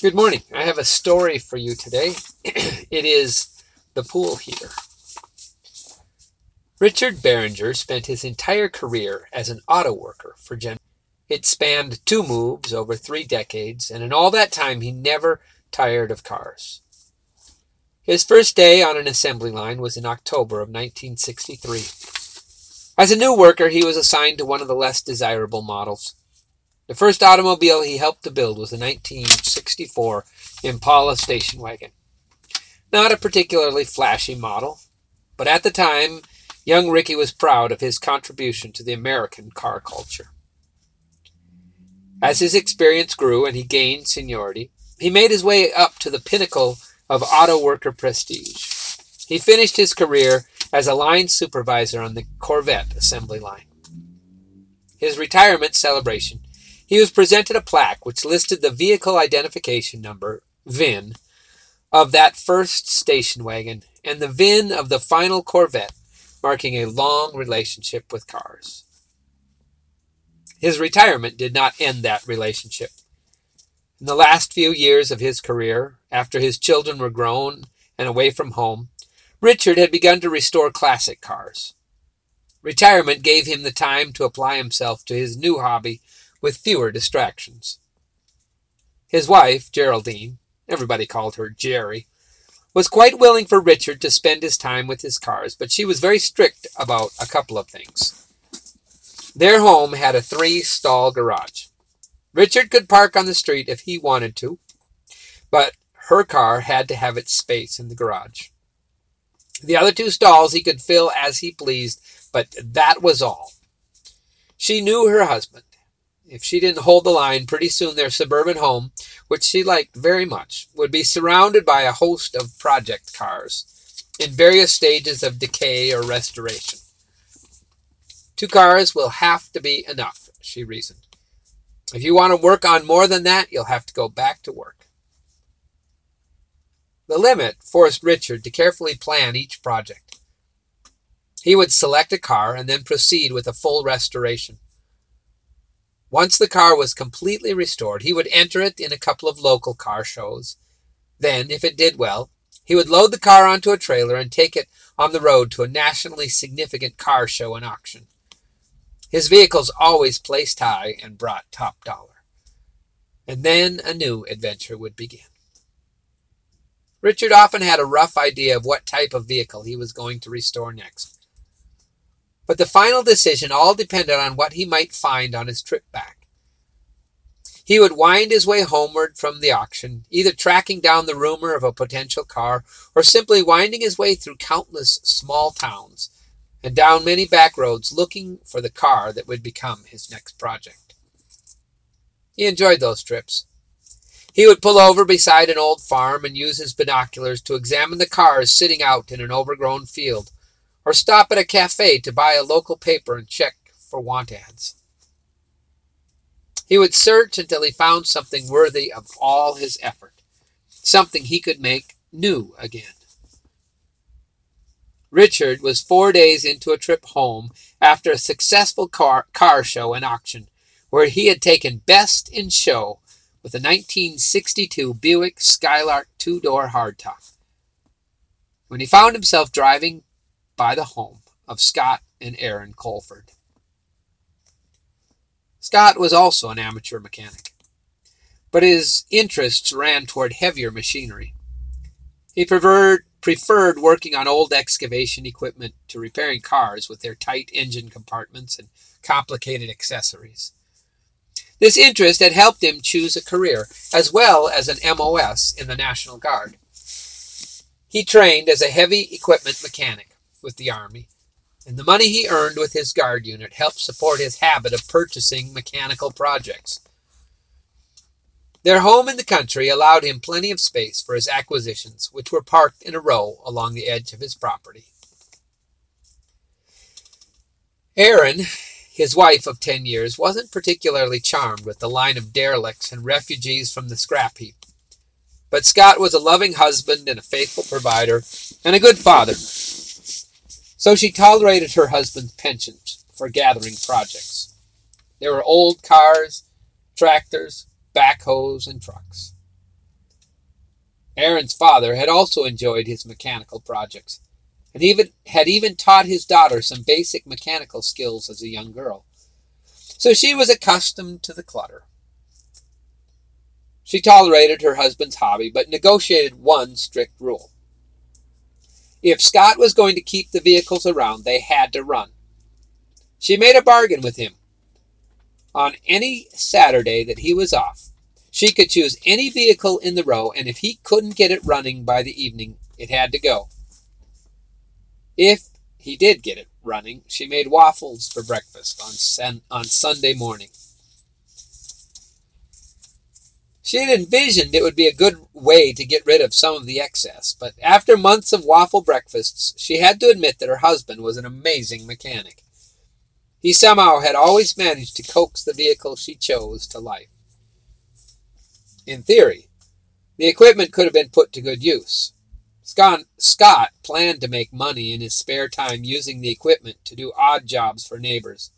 Good morning. I have a story for you today. it is the pool heater. Richard Behringer spent his entire career as an auto worker for General. It spanned two moves over three decades, and in all that time he never tired of cars. His first day on an assembly line was in October of 1963. As a new worker, he was assigned to one of the less desirable models. The first automobile he helped to build was a 1964 Impala station wagon. Not a particularly flashy model, but at the time, young Ricky was proud of his contribution to the American car culture. As his experience grew and he gained seniority, he made his way up to the pinnacle of auto worker prestige. He finished his career as a line supervisor on the Corvette assembly line. His retirement celebration he was presented a plaque which listed the vehicle identification number, VIN, of that first station wagon and the VIN of the final Corvette, marking a long relationship with cars. His retirement did not end that relationship. In the last few years of his career, after his children were grown and away from home, Richard had begun to restore classic cars. Retirement gave him the time to apply himself to his new hobby with fewer distractions. His wife, Geraldine, everybody called her Jerry, was quite willing for Richard to spend his time with his cars, but she was very strict about a couple of things. Their home had a three stall garage. Richard could park on the street if he wanted to, but her car had to have its space in the garage. The other two stalls he could fill as he pleased, but that was all. She knew her husband. If she didn't hold the line, pretty soon their suburban home, which she liked very much, would be surrounded by a host of project cars in various stages of decay or restoration. Two cars will have to be enough, she reasoned. If you want to work on more than that, you'll have to go back to work. The limit forced Richard to carefully plan each project. He would select a car and then proceed with a full restoration. Once the car was completely restored, he would enter it in a couple of local car shows. Then, if it did well, he would load the car onto a trailer and take it on the road to a nationally significant car show and auction. His vehicles always placed high and brought top dollar. And then a new adventure would begin. Richard often had a rough idea of what type of vehicle he was going to restore next. But the final decision all depended on what he might find on his trip back. He would wind his way homeward from the auction, either tracking down the rumor of a potential car or simply winding his way through countless small towns and down many back roads looking for the car that would become his next project. He enjoyed those trips. He would pull over beside an old farm and use his binoculars to examine the cars sitting out in an overgrown field or stop at a cafe to buy a local paper and check for want ads. He would search until he found something worthy of all his effort, something he could make new again. Richard was four days into a trip home after a successful car, car show and auction, where he had taken best in show with a 1962 Buick Skylark two door hardtop. When he found himself driving by the home of Scott and Erin Colford. Scott was also an amateur mechanic, but his interests ran toward heavier machinery. He preferred, preferred working on old excavation equipment to repairing cars with their tight engine compartments and complicated accessories. This interest had helped him choose a career, as well as an MOS in the National Guard. He trained as a heavy equipment mechanic with the Army, and the money he earned with his guard unit helped support his habit of purchasing mechanical projects. Their home in the country allowed him plenty of space for his acquisitions, which were parked in a row along the edge of his property. Erin, his wife of ten years, wasn't particularly charmed with the line of derelicts and refugees from the scrap heap. But Scott was a loving husband and a faithful provider and a good father, so she tolerated her husband's penchant for gathering projects. There were old cars, tractors, backhoes, and trucks. Erin's father had also enjoyed his mechanical projects, and even had even taught his daughter some basic mechanical skills as a young girl. So she was accustomed to the clutter. She tolerated her husband's hobby, but negotiated one strict rule. If Scott was going to keep the vehicles around, they had to run. She made a bargain with him. On any Saturday that he was off, she could choose any vehicle in the row, and if he couldn't get it running by the evening, it had to go. If he did get it running, she made waffles for breakfast on, sen- on Sunday morning. She had envisioned it would be a good way to get rid of some of the excess, but after months of waffle breakfasts, she had to admit that her husband was an amazing mechanic. He somehow had always managed to coax the vehicle she chose to life. In theory, the equipment could have been put to good use. Scott, planned to make money in his spare time using the equipment to do odd jobs for neighbors.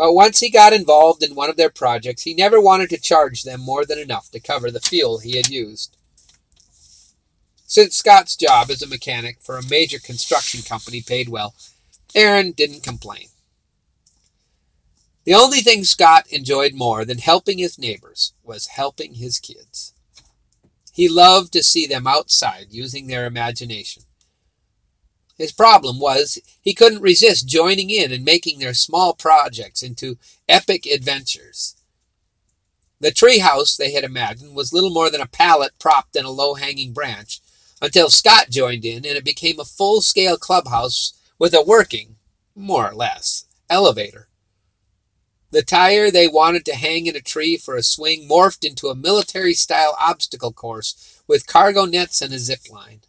But once he got involved in one of their projects, he never wanted to charge them more than enough to cover the fuel he had used. Since Scott's job as a mechanic for a major construction company paid well, Erin didn't complain. The only thing Scott enjoyed more than helping his neighbors was helping his kids. He loved to see them outside using their imagination. His problem was he couldn't resist joining in and making their small projects into epic adventures. The treehouse they had imagined was little more than a pallet propped in a low hanging branch until Scott joined in and it became a full scale clubhouse with a working, more or less, elevator. The tire they wanted to hang in a tree for a swing morphed into a military style obstacle course with cargo nets and a zip line.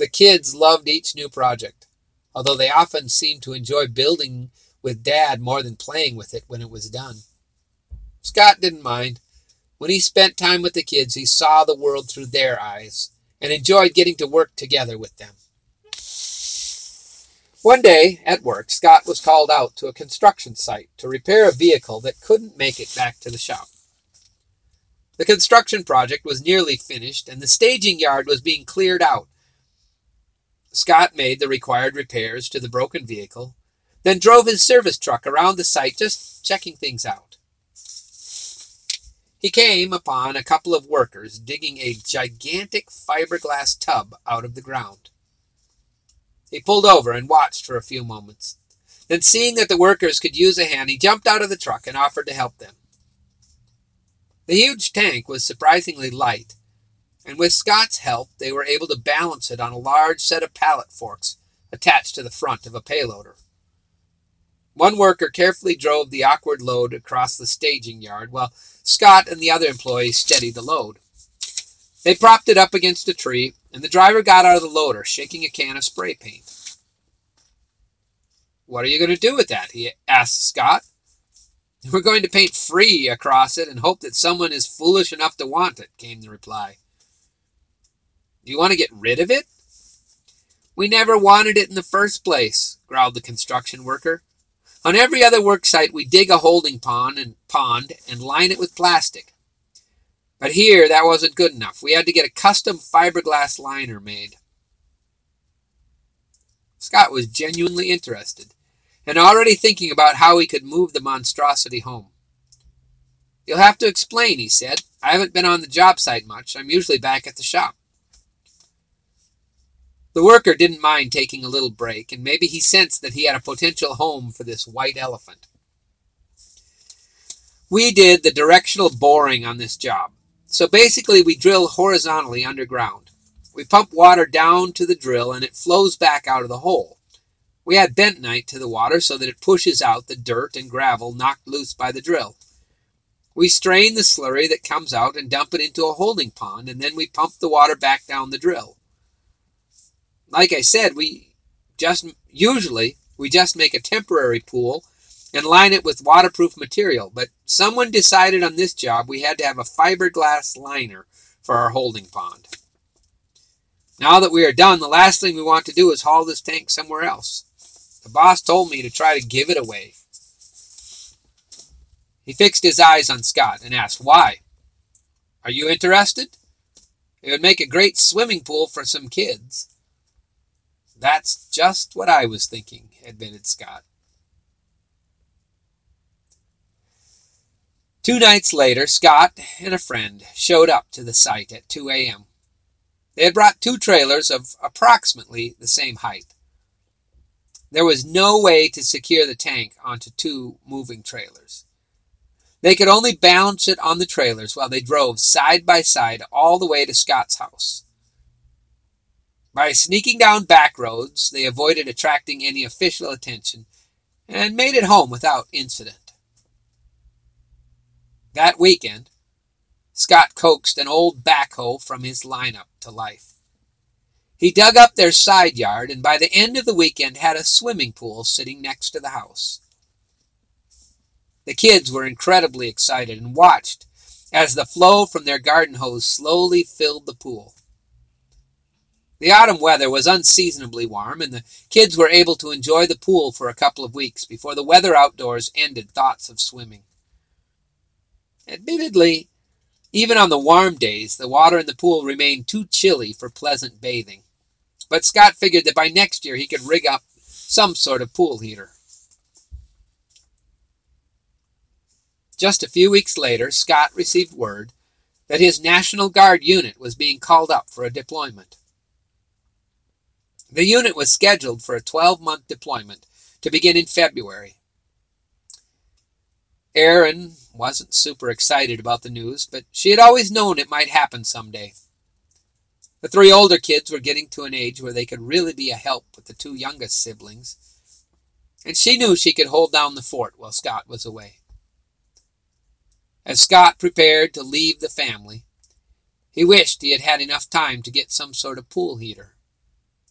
The kids loved each new project, although they often seemed to enjoy building with Dad more than playing with it when it was done. Scott didn't mind. When he spent time with the kids, he saw the world through their eyes and enjoyed getting to work together with them. One day, at work, Scott was called out to a construction site to repair a vehicle that couldn't make it back to the shop. The construction project was nearly finished and the staging yard was being cleared out Scott made the required repairs to the broken vehicle, then drove his service truck around the site just checking things out. He came upon a couple of workers digging a gigantic fiberglass tub out of the ground. He pulled over and watched for a few moments. Then, seeing that the workers could use a hand, he jumped out of the truck and offered to help them. The huge tank was surprisingly light, and with Scott's help, they were able to balance it on a large set of pallet forks attached to the front of a payloader. One worker carefully drove the awkward load across the staging yard, while Scott and the other employees steadied the load. They propped it up against a tree, and the driver got out of the loader, shaking a can of spray paint. What are you going to do with that? he asked Scott. We're going to paint free across it and hope that someone is foolish enough to want it, came the reply. Do you want to get rid of it? We never wanted it in the first place, growled the construction worker. On every other work site, we dig a holding pond and pond and line it with plastic. But here, that wasn't good enough. We had to get a custom fiberglass liner made. Scott was genuinely interested and already thinking about how he could move the monstrosity home. You'll have to explain, he said. I haven't been on the job site much. I'm usually back at the shop. The worker didn't mind taking a little break, and maybe he sensed that he had a potential home for this white elephant. We did the directional boring on this job. So basically, we drill horizontally underground. We pump water down to the drill and it flows back out of the hole. We add bentonite to the water so that it pushes out the dirt and gravel knocked loose by the drill. We strain the slurry that comes out and dump it into a holding pond, and then we pump the water back down the drill like I said, we just usually we just make a temporary pool and line it with waterproof material. But someone decided on this job we had to have a fiberglass liner for our holding pond. Now that we are done, the last thing we want to do is haul this tank somewhere else. The boss told me to try to give it away. He fixed his eyes on Scott and asked, Why? Are you interested? It would make a great swimming pool for some kids. That's just what I was thinking, admitted Scott. Two nights later, Scott and a friend showed up to the site at 2 a.m. They had brought two trailers of approximately the same height. There was no way to secure the tank onto two moving trailers. They could only balance it on the trailers while they drove side by side all the way to Scott's house. By sneaking down back roads, they avoided attracting any official attention and made it home without incident. That weekend, Scott coaxed an old backhoe from his lineup to life. He dug up their side yard and by the end of the weekend had a swimming pool sitting next to the house. The kids were incredibly excited and watched as the flow from their garden hose slowly filled the pool. The autumn weather was unseasonably warm, and the kids were able to enjoy the pool for a couple of weeks before the weather outdoors ended thoughts of swimming. Admittedly, even on the warm days, the water in the pool remained too chilly for pleasant bathing. But Scott figured that by next year he could rig up some sort of pool heater. Just a few weeks later, Scott received word that his National Guard unit was being called up for a deployment. The unit was scheduled for a 12 month deployment to begin in February. Erin wasn't super excited about the news, but she had always known it might happen someday. The three older kids were getting to an age where they could really be a help with the two youngest siblings, and she knew she could hold down the fort while Scott was away. As Scott prepared to leave the family, he wished he had had enough time to get some sort of pool heater.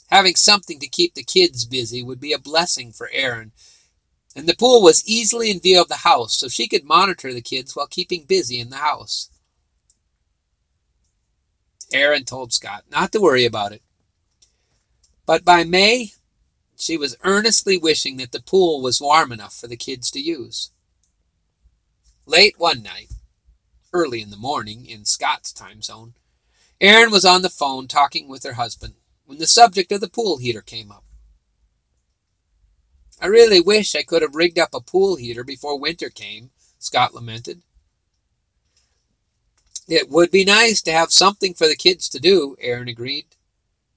Having something to keep the kids busy would be a blessing for Erin, and the pool was easily in view of the house, so she could monitor the kids while keeping busy in the house. Erin told Scott not to worry about it. But by May, she was earnestly wishing that the pool was warm enough for the kids to use. Late one night, early in the morning in Scott's time zone, Erin was on the phone talking with her husband when the subject of the pool heater came up. I really wish I could have rigged up a pool heater before winter came, Scott lamented. It would be nice to have something for the kids to do, Erin agreed.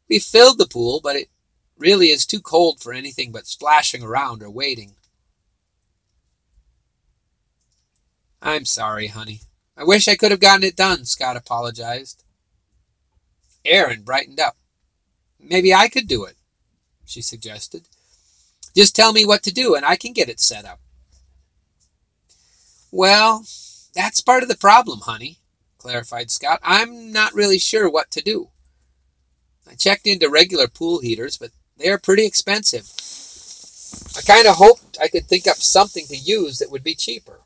We filled the pool, but it really is too cold for anything but splashing around or wading. I'm sorry, honey. I wish I could have gotten it done, Scott apologized. Erin brightened up. Maybe I could do it, she suggested. Just tell me what to do and I can get it set up. Well, that's part of the problem, honey, clarified Scott. I'm not really sure what to do. I checked into regular pool heaters, but they are pretty expensive. I kind of hoped I could think up something to use that would be cheaper.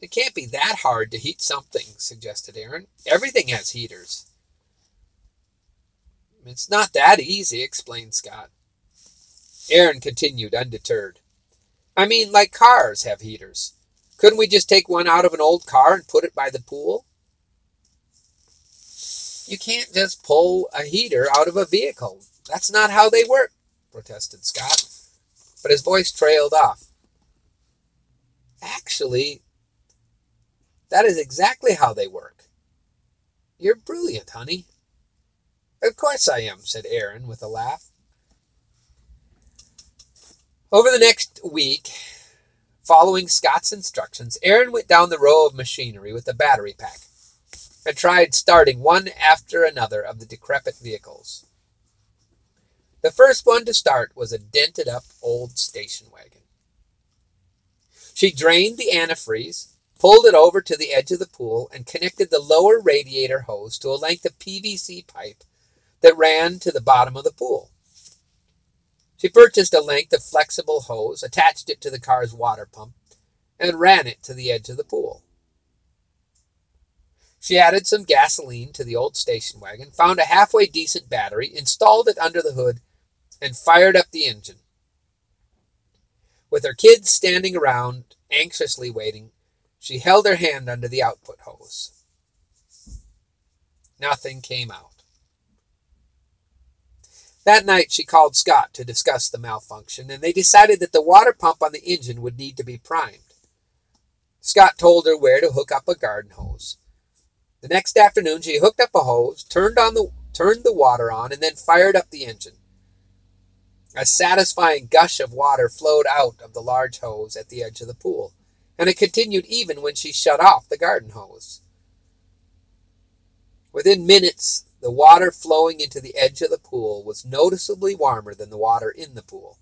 It can't be that hard to heat something, suggested Erin. Everything has heaters. It's not that easy, explained Scott. Erin continued, undeterred. I mean, like cars have heaters. Couldn't we just take one out of an old car and put it by the pool? You can't just pull a heater out of a vehicle. That's not how they work, protested Scott. But his voice trailed off. Actually, that is exactly how they work. You're brilliant, honey. Of course I am, said Erin with a laugh. Over the next week, following Scott's instructions, Erin went down the row of machinery with a battery pack and tried starting one after another of the decrepit vehicles. The first one to start was a dented up old station wagon. She drained the antifreeze, pulled it over to the edge of the pool, and connected the lower radiator hose to a length of PVC pipe that ran to the bottom of the pool. She purchased a length of flexible hose, attached it to the car's water pump, and ran it to the edge of the pool. She added some gasoline to the old station wagon, found a halfway decent battery, installed it under the hood, and fired up the engine. With her kids standing around, anxiously waiting, she held her hand under the output hose. Nothing came out. That night she called Scott to discuss the malfunction, and they decided that the water pump on the engine would need to be primed. Scott told her where to hook up a garden hose. The next afternoon she hooked up a hose, turned on the turned the water on, and then fired up the engine. A satisfying gush of water flowed out of the large hose at the edge of the pool, and it continued even when she shut off the garden hose. Within minutes, the water flowing into the edge of the pool was noticeably warmer than the water in the pool.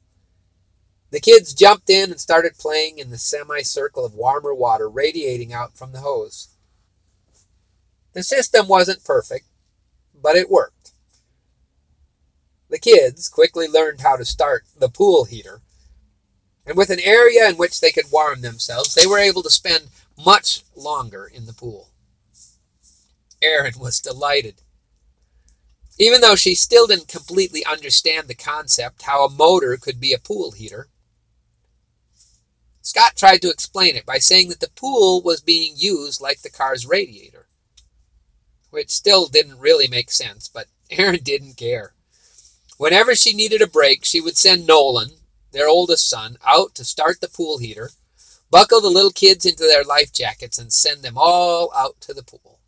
The kids jumped in and started playing in the semicircle of warmer water radiating out from the hose. The system wasn't perfect, but it worked. The kids quickly learned how to start the pool heater, and with an area in which they could warm themselves, they were able to spend much longer in the pool. Erin was delighted. Even though she still didn't completely understand the concept, how a motor could be a pool heater, Scott tried to explain it by saying that the pool was being used like the car's radiator, which still didn't really make sense, but Erin didn't care. Whenever she needed a break, she would send Nolan, their oldest son, out to start the pool heater, buckle the little kids into their life jackets, and send them all out to the pool.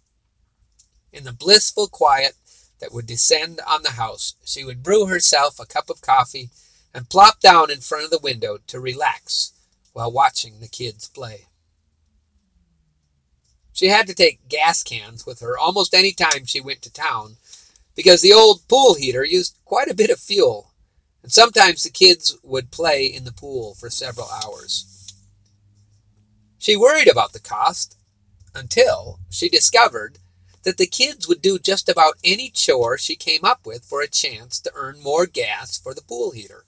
In the blissful quiet, that would descend on the house, she would brew herself a cup of coffee and plop down in front of the window to relax while watching the kids play. She had to take gas cans with her almost any time she went to town because the old pool heater used quite a bit of fuel, and sometimes the kids would play in the pool for several hours. She worried about the cost until she discovered that the kids would do just about any chore she came up with for a chance to earn more gas for the pool heater.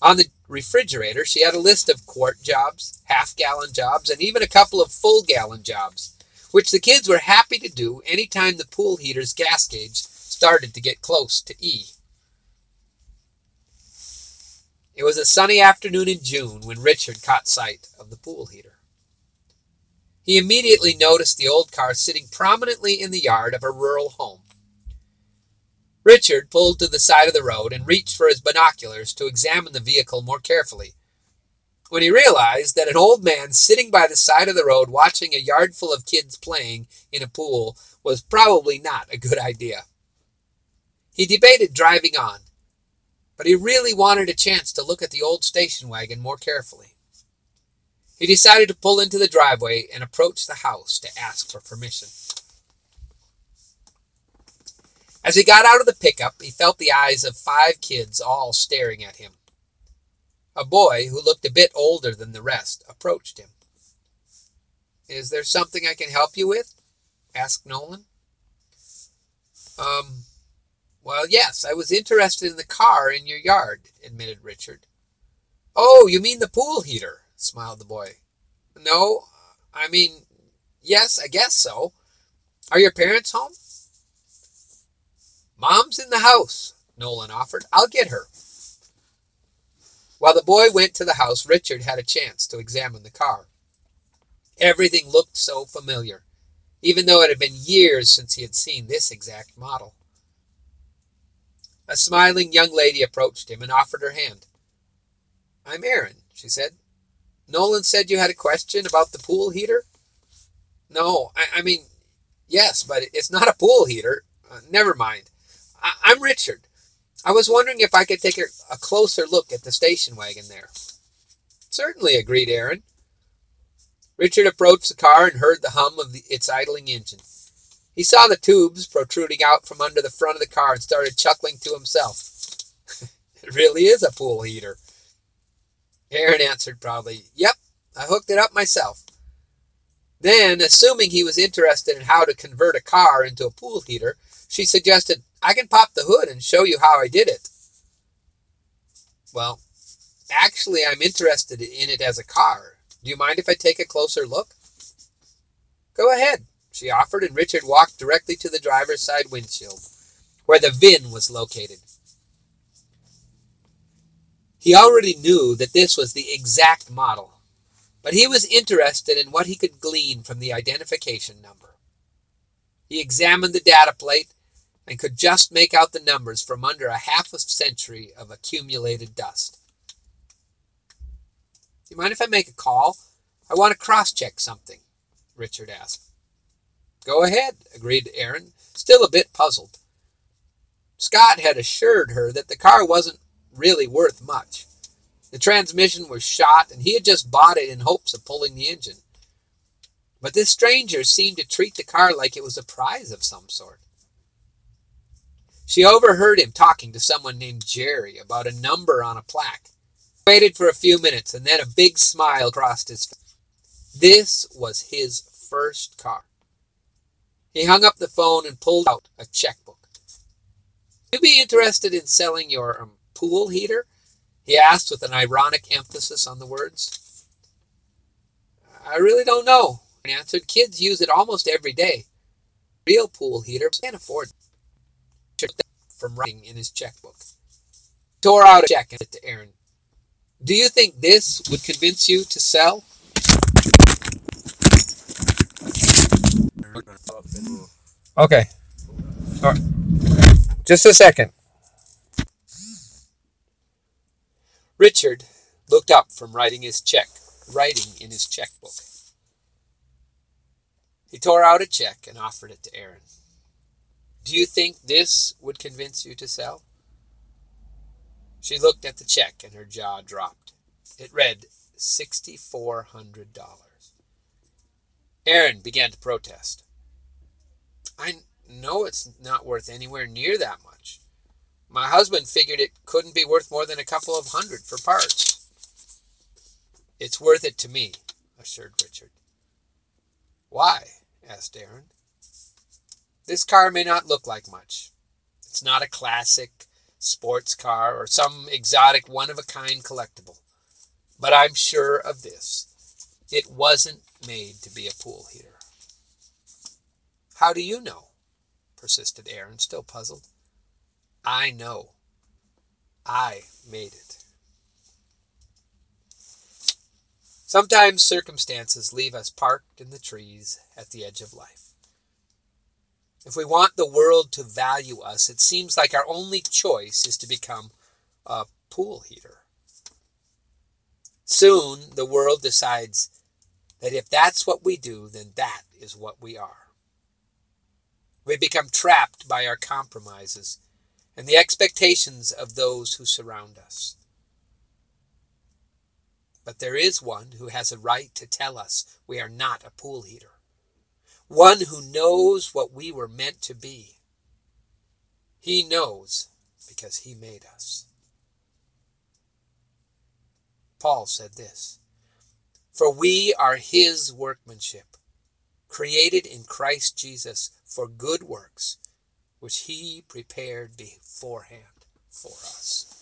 On the refrigerator, she had a list of quart jobs, half gallon jobs, and even a couple of full gallon jobs, which the kids were happy to do any time the pool heater's gas gauge started to get close to E. It was a sunny afternoon in June when Richard caught sight of the pool heater. He immediately noticed the old car sitting prominently in the yard of a rural home. Richard pulled to the side of the road and reached for his binoculars to examine the vehicle more carefully. When he realized that an old man sitting by the side of the road watching a yard full of kids playing in a pool was probably not a good idea. He debated driving on, but he really wanted a chance to look at the old station wagon more carefully. He decided to pull into the driveway and approach the house to ask for permission. As he got out of the pickup, he felt the eyes of five kids all staring at him. A boy, who looked a bit older than the rest, approached him. Is there something I can help you with? asked Nolan. Um, well, yes, I was interested in the car in your yard, admitted Richard. Oh, you mean the pool heater, smiled the boy. No, I mean, yes, I guess so. Are your parents home? Mom's in the house, Nolan offered. I'll get her. While the boy went to the house, Richard had a chance to examine the car. Everything looked so familiar, even though it had been years since he had seen this exact model. A smiling young lady approached him and offered her hand. I'm Erin, she said. Nolan said you had a question about the pool heater? No, I, I mean, yes, but it's not a pool heater. Uh, never mind. I, I'm Richard. I was wondering if I could take a, a closer look at the station wagon there. Certainly, agreed Erin. Richard approached the car and heard the hum of the, its idling engine. He saw the tubes protruding out from under the front of the car and started chuckling to himself. it really is a pool heater. Erin answered proudly, Yep, I hooked it up myself. Then, assuming he was interested in how to convert a car into a pool heater, she suggested, I can pop the hood and show you how I did it. Well, actually, I'm interested in it as a car. Do you mind if I take a closer look? Go ahead, she offered, and Richard walked directly to the driver's side windshield, where the VIN was located. He already knew that this was the exact model, but he was interested in what he could glean from the identification number. He examined the data plate and could just make out the numbers from under a half a century of accumulated dust. Do you mind if I make a call? I want to cross check something, Richard asked. Go ahead, agreed Erin, still a bit puzzled. Scott had assured her that the car wasn't really worth much. The transmission was shot, and he had just bought it in hopes of pulling the engine. But this stranger seemed to treat the car like it was a prize of some sort. She overheard him talking to someone named Jerry about a number on a plaque. Waited for a few minutes, and then a big smile crossed his face. This was his first car. He hung up the phone and pulled out a checkbook. You'd be interested in selling your um, pool heater? He asked with an ironic emphasis on the words. I really don't know, I answered. Kids use it almost every day. Real pool heater can't afford it. From writing in his checkbook. Tore out a check and it to Erin. Do you think this would convince you to sell? Okay. All right. Just a second. Richard looked up from writing his check, writing in his checkbook. He tore out a check and offered it to Erin. Do you think this would convince you to sell? She looked at the check and her jaw dropped. It read $6,400. Erin began to protest. I know it's not worth anywhere near that much. My husband figured it couldn't be worth more than a couple of hundred for parts. It's worth it to me, assured Richard. Why? asked Erin. This car may not look like much. It's not a classic sports car or some exotic one of a kind collectible. But I'm sure of this it wasn't made to be a pool heater. How do you know? persisted Erin, still puzzled. I know. I made it. Sometimes circumstances leave us parked in the trees at the edge of life. If we want the world to value us, it seems like our only choice is to become a pool heater. Soon the world decides that if that's what we do, then that is what we are. We become trapped by our compromises and the expectations of those who surround us. But there is one who has a right to tell us we are not a pool heater, one who knows what we were meant to be. He knows because he made us. Paul said this For we are his workmanship created in Christ Jesus for good works, which he prepared beforehand for us.